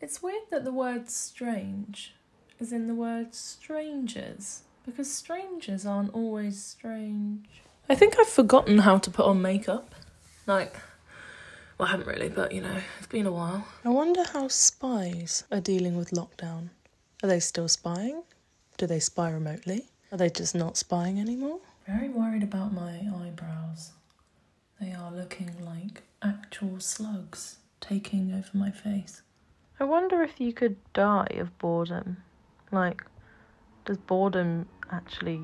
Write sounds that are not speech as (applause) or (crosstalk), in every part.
It's weird that the word strange is in the word strangers because strangers aren't always strange. I think I've forgotten how to put on makeup. Like, well, I haven't really, but you know, it's been a while. I wonder how spies are dealing with lockdown. Are they still spying? Do they spy remotely? Are they just not spying anymore? Very worried about my eyebrows. They are looking like actual slugs taking over my face. I wonder if you could die of boredom. Like, does boredom actually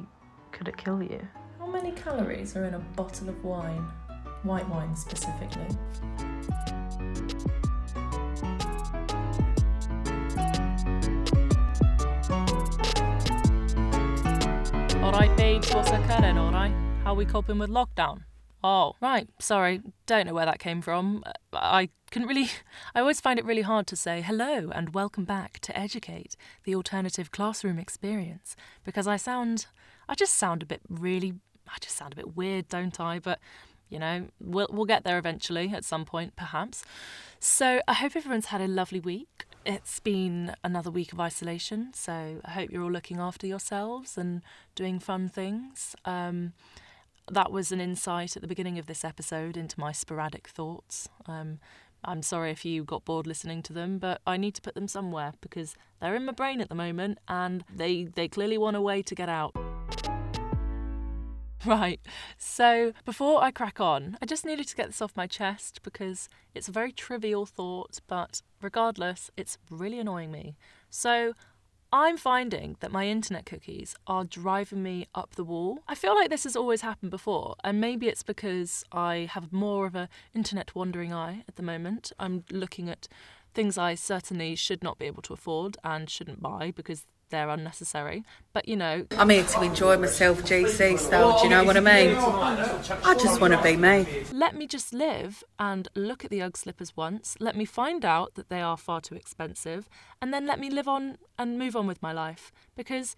could it kill you? How many calories are in a bottle of wine? White wine specifically. Alright, babes, what's occurring, alright? How are we coping with lockdown? Oh, right, sorry, don't know where that came from. I couldn't really. I always find it really hard to say hello and welcome back to EduKATE, the alternative classroom experience, because I sound. I just sound a bit really. I just sound a bit weird, don't I? But you know, we'll we'll get there eventually at some point, perhaps. So I hope everyone's had a lovely week. It's been another week of isolation, so I hope you're all looking after yourselves and doing fun things. Um, that was an insight at the beginning of this episode into my sporadic thoughts. Um, I'm sorry if you got bored listening to them, but I need to put them somewhere because they're in my brain at the moment and they, they clearly want a way to get out. (laughs) Right, so before I crack on, I just needed to get this off my chest because it's a very trivial thought, but regardless, it's really annoying me. So I'm finding that my internet cookies are driving me up the wall. I feel like this has always happened before, and maybe it's because I have more of an internet wandering eye at the moment. I'm looking at things I certainly should not be able to afford and shouldn't buy because they're unnecessary. But you know, I'm here to enjoy myself, GC style. Do you know what I mean? I just want to be me. Let me just live and look at the Ugg slippers once. Let me find out that they are far too expensive, and then let me live on and move on with my life because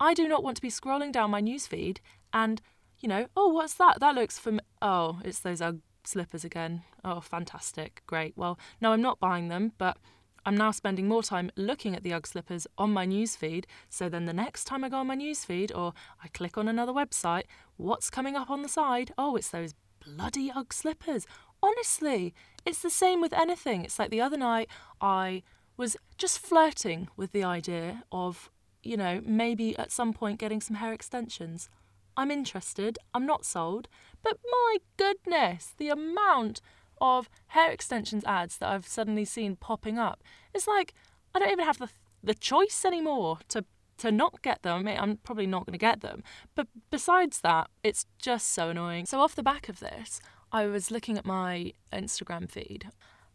I do not want to be scrolling down my newsfeed and you know, oh, what's that? That looks from oh, it's those Ugg slippers again. Oh, fantastic, great. Well, no, I'm not buying them, but I'm now spending more time looking at the Ugg slippers on my newsfeed. So then the next time I go on my newsfeed or I click on another website, what's coming up on the side? Oh, it's those bloody Ugg slippers. Honestly, it's the same with anything. It's like the other night I was just flirting with the idea of, you know, maybe at some point getting some hair extensions. I'm interested, I'm not sold, but my goodness, the amount of hair extensions ads that I've suddenly seen popping up. It's like I don't even have the the choice anymore to to not get them. I'm probably not going to get them. But besides that, it's just so annoying. So off the back of this, I was looking at my Instagram feed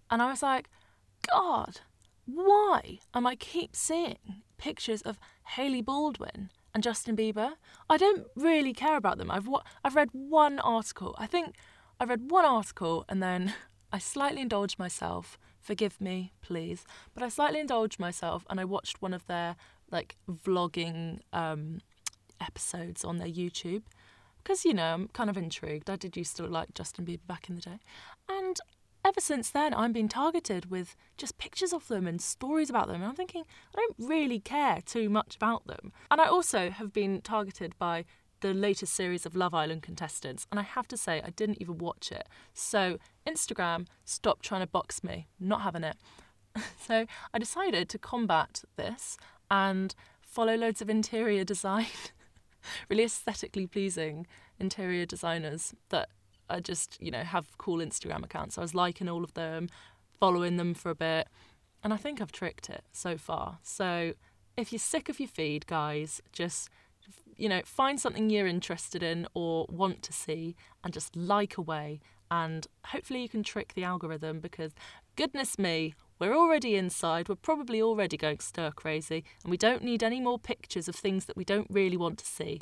and I was like, God, why am I keep seeing pictures of Hailey Baldwin and Justin Bieber? I don't really care about them. I've I've read one article. I think I read one article and then I slightly indulged myself. Forgive me, please. But I slightly indulged myself and I watched one of their like vlogging um, episodes on their YouTube because you know I'm kind of intrigued. I did used to like Justin Bieber back in the day, and ever since then I'm being targeted with just pictures of them and stories about them. And I'm thinking I don't really care too much about them. And I also have been targeted by the latest series of Love Island contestants, and I have to say, I didn't even watch it. So, Instagram, stop trying to box me. Not having it. (laughs) so, I decided to combat this and follow loads of interior design, (laughs) really aesthetically pleasing interior designers that are just, you know, have cool Instagram accounts. So I was liking all of them, following them for a bit, and I think I've tricked it so far. So, if you're sick of your feed, guys, just you know, find something you're interested in or want to see and just like away. And hopefully, you can trick the algorithm because, goodness me, we're already inside, we're probably already going stir crazy, and we don't need any more pictures of things that we don't really want to see.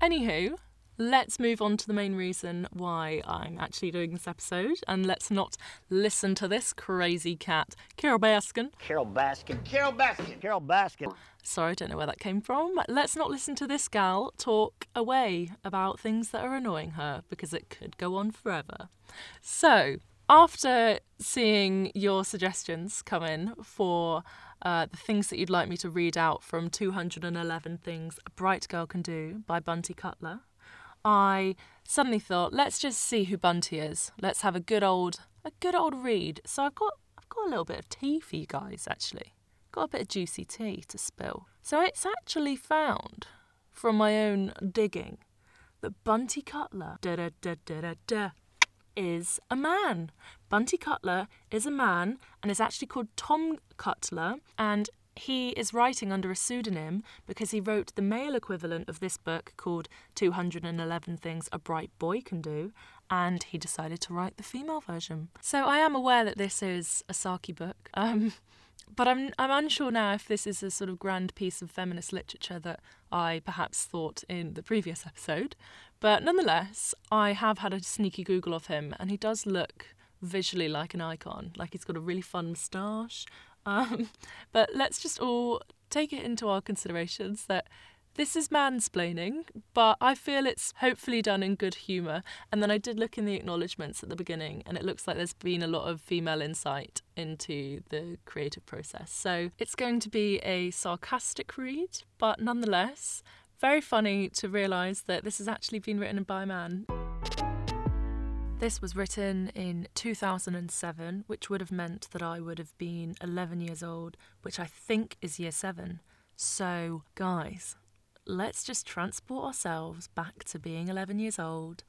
Anywho, let's move on to the main reason why I'm actually doing this episode, and let's not listen to this crazy cat, Carole Baskin. Carole Baskin. Carole Baskin. Carole Baskin. Sorry, I don't know where that came from. Let's not listen to this gal talk away about things that are annoying her because it could go on forever. So, after seeing your suggestions come in for uh, the things that you'd like me to read out from 211 Things a Bright Girl Can Do by Bunty Cutler, I suddenly thought, let's just see who Bunty is. Let's have a good old a good old read. So I've got I've got a little bit of tea for you guys actually. Got a bit of juicy tea to spill. So it's actually found from my own digging that Bunty Cutler da da da da da da is a man. Bunty Cutler is a man and is actually called Tom Cutler and he is writing under a pseudonym because he wrote the male equivalent of this book called 211 Things a Bright Boy Can Do, and he decided to write the female version. So I am aware that this is a sarky book. Um, (laughs) but I'm I'm unsure now if this is a sort of grand piece of feminist literature that I perhaps thought in the previous episode. But nonetheless, I have had a sneaky Google of him, and he does look visually like an icon. Like he's got a really fun moustache. Um, (laughs) but let's just all take it into our considerations that this is mansplaining, but I feel it's hopefully done in good humour. And then I did look in the acknowledgements at the beginning, and it looks like there's been a lot of female insight into the creative process. So it's going to be a sarcastic read, but nonetheless, very funny to realise that this has actually been written by a man. This was written in 2007, which would have meant that I would have been 11 years old, which I think is year 7. So, guys, let's just transport ourselves back to being 11 years old,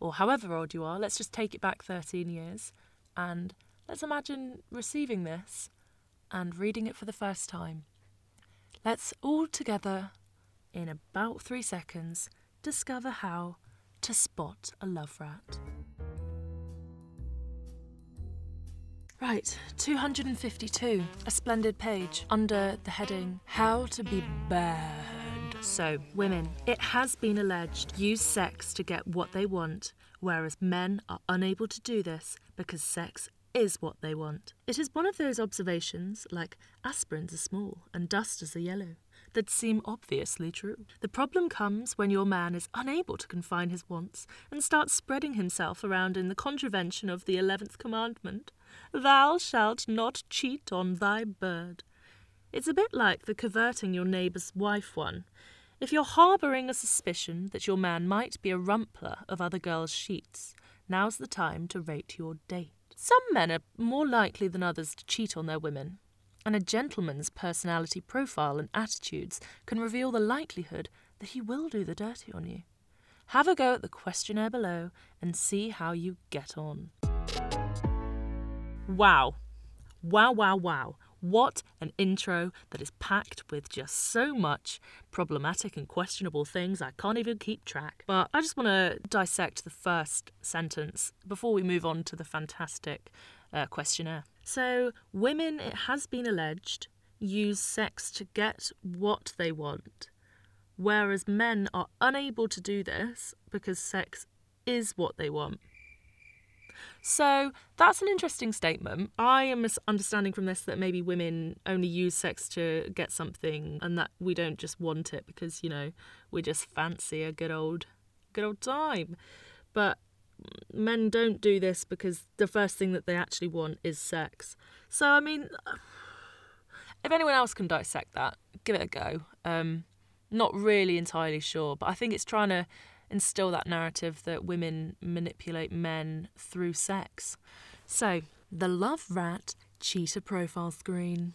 or however old you are, let's just take it back 13 years, and let's imagine receiving this and reading it for the first time. Let's all together, in about three seconds, discover how to spot a love rat. Right, 252, a splendid page under the heading How to Be Bad. So, women, it has been alleged use sex to get what they want, whereas men are unable to do this because sex is what they want. It is one of those observations, like aspirins are small and dusters are yellow, that seem obviously true. The problem comes when your man is unable to confine his wants and starts spreading himself around in the contravention of the eleventh commandment Thou shalt not cheat on thy bird. It's a bit like the coverting your neighbour's wife one. If you're harbouring a suspicion that your man might be a rumpler of other girls' sheets, now's the time to rate your date. Some men are more likely than others to cheat on their women, and a gentleman's personality profile and attitudes can reveal the likelihood that he will do the dirty on you. Have a go at the questionnaire below and see how you get on. Wow. Wow, wow, wow. What an intro that is packed with just so much problematic and questionable things I can't even keep track. But I just want to dissect the first sentence before we move on to the fantastic uh, questionnaire. So, women, it has been alleged, use sex to get what they want, whereas men are unable to do this because sex is what they want. So that's an interesting statement. I am understanding from this that maybe women only use sex to get something and that we don't just want it because, you know, we just fancy a good old good old time. But men don't do this because the first thing that they actually want is sex. So I mean if anyone else can dissect that, give it a go. Um not really entirely sure, but I think it's trying to instill that narrative that women manipulate men through sex. So, the Love Rat Cheater Profile Screen.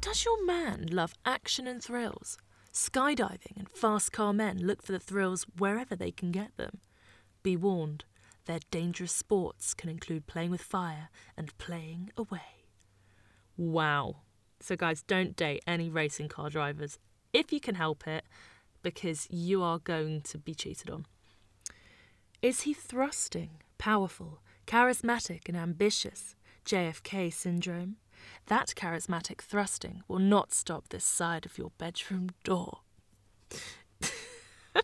Does your man love action and thrills? Skydiving and fast car men look for the thrills wherever they can get them. Be warned, their dangerous sports can include playing with fire and playing away. Wow, so, guys, don't date any racing car drivers if you can help it, because you are going to be cheated on. Is he thrusting, powerful, charismatic, and ambitious? JFK syndrome? That charismatic thrusting will not stop this side of your bedroom door. (laughs)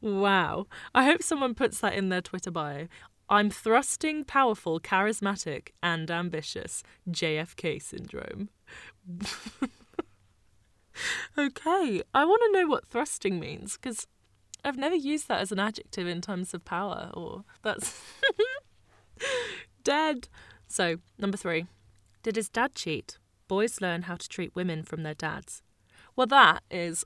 wow. I hope someone puts that in their Twitter bio. I'm thrusting, powerful, charismatic, and ambitious. JFK syndrome. (laughs) okay, I want to know what thrusting means because I've never used that as an adjective in terms of power, or that's (laughs) dead. So, number three. Did his dad cheat? Boys learn how to treat women from their dads. Well, that is.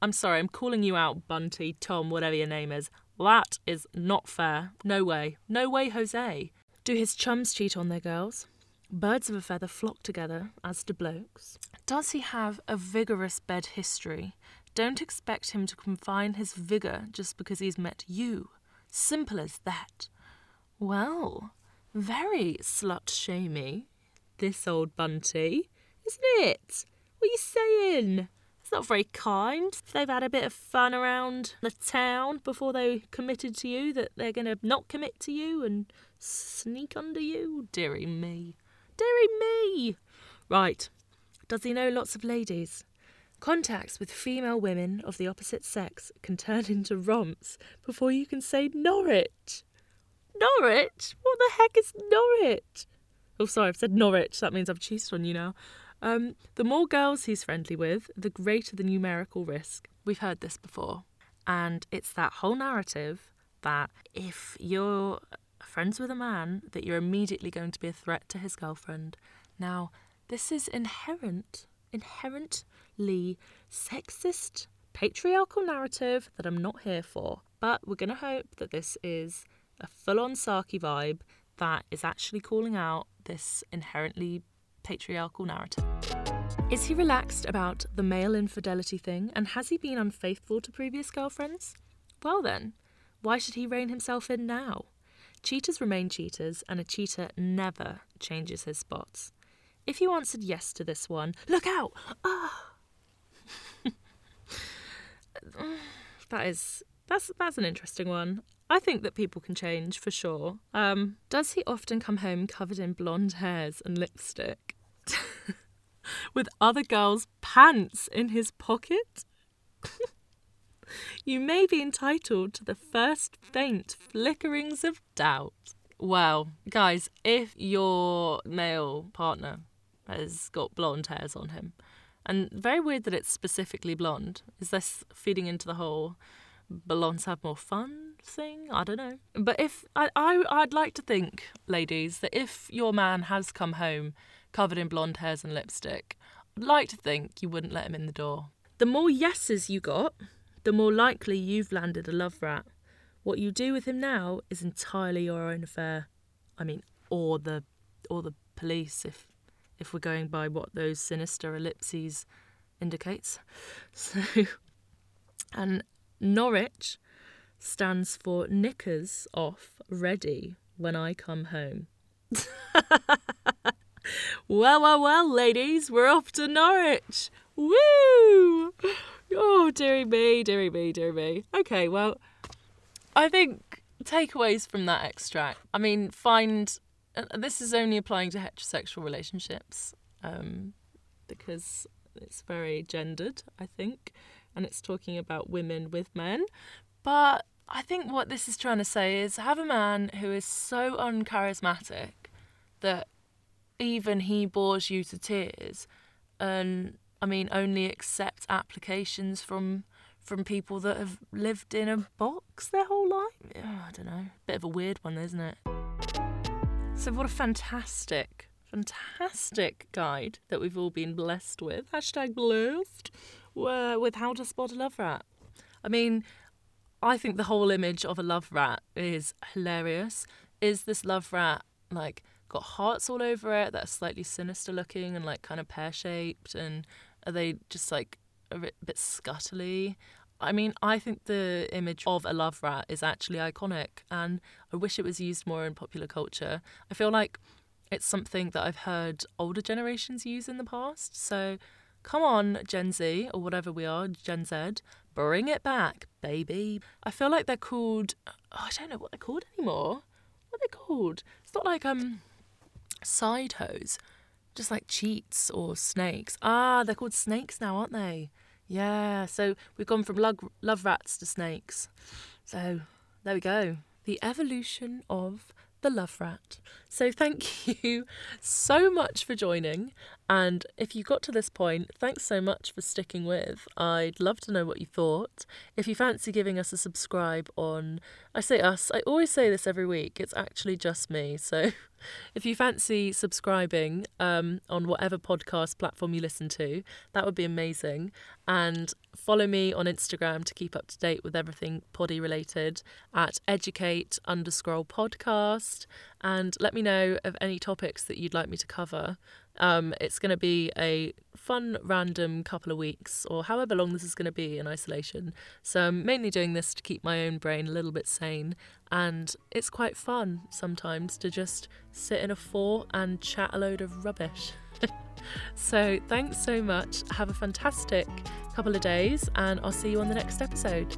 I'm sorry, I'm calling you out, Bunty, Tom, whatever your name is. That is not fair. No way. No way, Jose. Do his chums cheat on their girls? Birds of a feather flock together, as do blokes. Does he have a vigorous bed history? Don't expect him to confine his vigour just because he's met you. Simple as that. Well, very slut shamey, this old Bunty, isn't it? What are you saying? Not very kind. If they've had a bit of fun around the town before they committed to you, that they're going to not commit to you and sneak under you. Dearie me. Dearie me. Right. Does he know lots of ladies? Contacts with female women of the opposite sex can turn (laughs) into romps before you can say Norwich. Norwich? What the heck is Norwich? Oh, sorry, I've said Norwich. That means I've cheated on you now. Um, the more girls he's friendly with, the greater the numerical risk. We've heard this before. And it's that whole narrative that if you're friends with a man, that you're immediately going to be a threat to his girlfriend. Now, this is inherent, inherently sexist, patriarchal narrative that I'm not here for. But we're going to hope that this is a full on sarky vibe that is actually calling out this inherently patriarchal narrative. Is he relaxed about the male infidelity thing and has he been unfaithful to previous girlfriends? Well, then, why should he rein himself in now? Cheaters remain cheaters, and a cheater never changes his spots. If you answered yes to this one, look out! Ah! (laughs) that is that's that's an interesting one. I think that people can change for sure. Um, does he often come home covered in blonde hairs and lipstick? With other girls' pants in his pocket? (laughs) you may be entitled to the first faint flickerings of doubt. Well, guys, if your male partner has got blonde hairs on him, and very weird that it's specifically blonde, is this feeding into the whole blondes have more fun thing. I don't know. But if I, I I'd like to think, ladies, that if your man has come home covered in blonde hairs and lipstick, like to think you wouldn't let him in the door. The more yeses you got, the more likely you've landed a love rat. What you do with him now is entirely your own affair. I mean, or the or the police if if we're going by what those sinister ellipses indicates. (laughs) So and Norwich stands for knickers off ready when I come home. (laughs) well, well, well, ladies, we're off to Norwich. Woo! Oh, dearie me, dearie me, dearie me. Okay, well, I think takeaways from that extract. I mean, find uh, this is only applying to heterosexual relationships um, because it's very gendered, I think and it's talking about women with men. But I think what this is trying to say is have a man who is so uncharismatic that even he bores you to tears and I mean only accept applications from from people that have lived in a box their whole life. Oh, I don't know. Bit of a weird one, isn't it? So what a fantastic, fantastic guide that we've all been blessed with. Hashtag blessed with how to spot a love rat. I mean, I think the whole image of a love rat is hilarious. Is this love rat like got hearts all over it that are slightly sinister looking and like kind of pear shaped? And are they just like a bit, bit scuttly? I mean, I think the image of a love rat is actually iconic and I wish it was used more in popular culture. I feel like it's something that I've heard older generations use in the past. So Come on, Gen Z, or whatever we are, Gen Z, bring it back, baby. I feel like they're called, oh, I don't know what they're called anymore. What are they called? It's not like um side hose, just like cheats or snakes. Ah, they're called snakes now, aren't they? Yeah, so we've gone from love, love rats to snakes. So there we go. The evolution of the Love Rat. So thank (laughs) you so much for joining. And if you got to this point, thanks so much for sticking with. I'd love to know what you thought. If you fancy giving us a subscribe on, I say us, I always say this every week, it's actually just me. So (laughs) if you fancy subscribing um, on whatever podcast platform you listen to, that would be amazing. And follow me on Instagram to keep up to date with everything poddy related at educate underscore podcast. And let me know of any topics that you'd like me to cover. Um, it's going to be a fun, random couple of weeks, or however long this is going to be in isolation. So I'm mainly doing this to keep my own brain a little bit sane, and it's quite fun sometimes to just sit in a four and chat a load of rubbish. (laughs) so thanks so much. Have a fantastic couple of days, and I'll see you on the next episode.